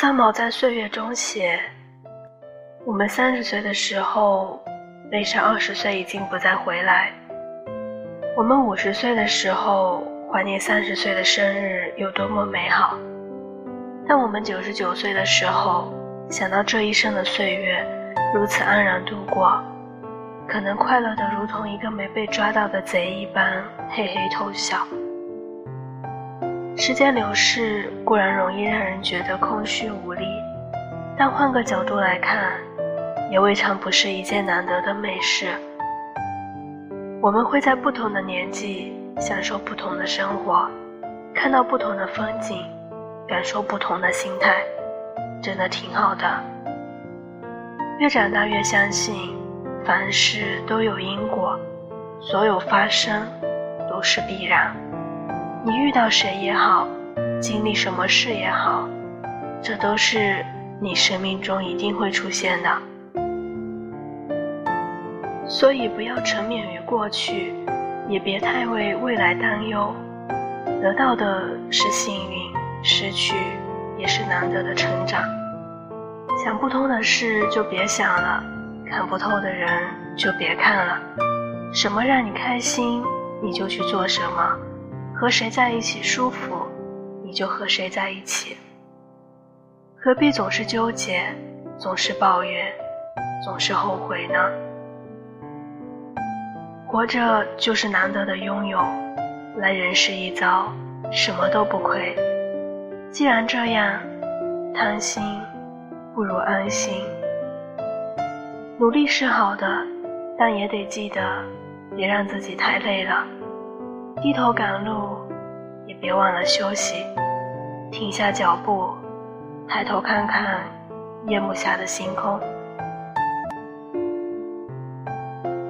三毛在岁月中写：“我们三十岁的时候，悲伤二十岁已经不再回来；我们五十岁的时候，怀念三十岁的生日有多么美好；但我们九十九岁的时候，想到这一生的岁月如此安然度过，可能快乐的如同一个没被抓到的贼一般，嘿嘿偷笑。”时间流逝固然容易让人觉得空虚无力，但换个角度来看，也未尝不是一件难得的美事。我们会在不同的年纪享受不同的生活，看到不同的风景，感受不同的心态，真的挺好的。越长大越相信，凡事都有因果，所有发生都是必然。你遇到谁也好，经历什么事也好，这都是你生命中一定会出现的。所以不要沉湎于过去，也别太为未来担忧。得到的是幸运，失去也是难得的成长。想不通的事就别想了，看不透的人就别看了。什么让你开心，你就去做什么。和谁在一起舒服，你就和谁在一起。何必总是纠结，总是抱怨，总是后悔呢？活着就是难得的拥有，来人世一遭，什么都不亏。既然这样，贪心不如安心。努力是好的，但也得记得，别让自己太累了。低头赶路，也别忘了休息。停下脚步，抬头看看夜幕下的星空。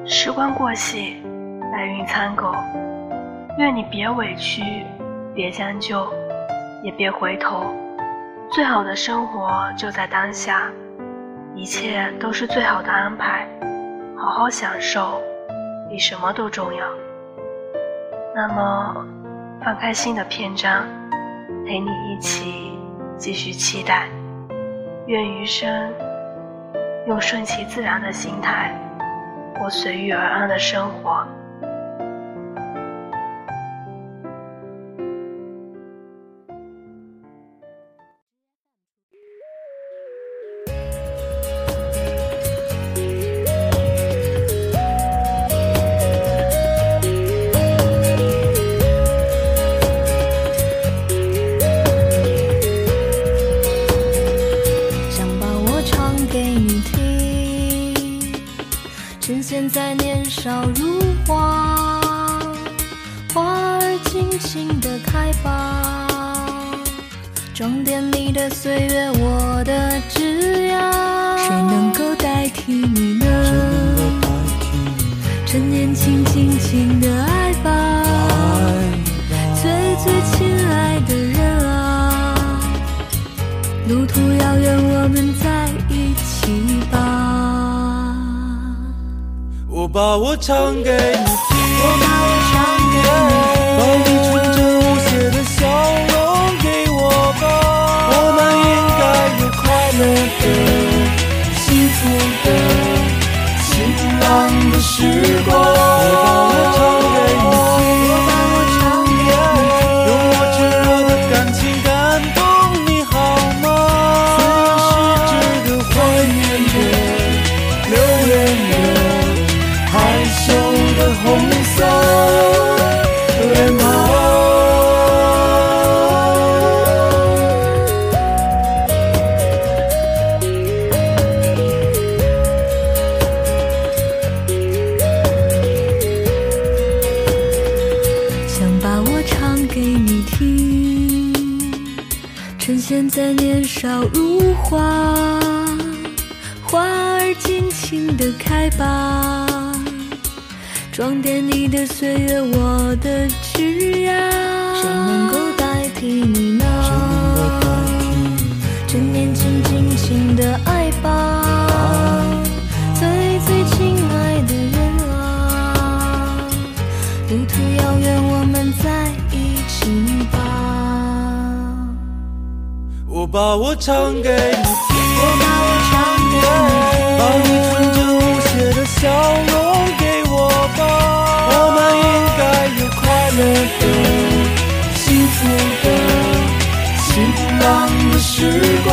时光过隙，白云苍狗。愿你别委屈，别将就，也别回头。最好的生活就在当下，一切都是最好的安排。好好享受，比什么都重要。那么，翻开新的篇章，陪你一起继续期待。愿余生用顺其自然的心态，过随遇而安的生活。在年少如花，花儿尽情的开吧。装点你的岁月，我的枝桠，谁能够代替你呢？趁年轻，尽情的爱吧，最最亲爱的人啊，路途遥远，我们在一起吧。我把我唱给你听，给你听，趁现在年少如花，花儿尽情的开吧。装点你的岁月，我的枝桠，谁能够代替你呢？把我唱给你，把我唱给你，把你纯真无邪的笑容给我吧。我们应该有快乐的、幸福的、晴朗的时光。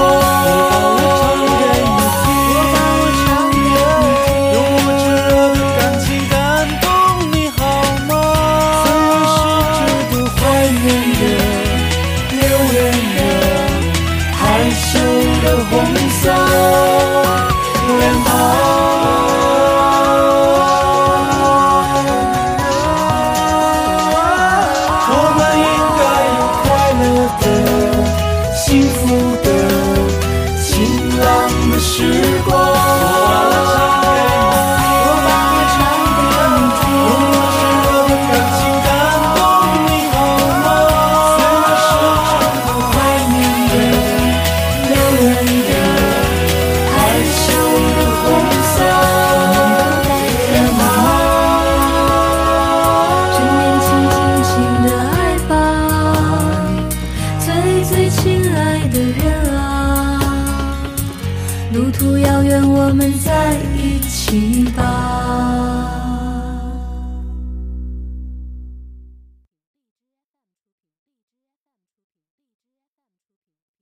路途遥远我们在一起吧。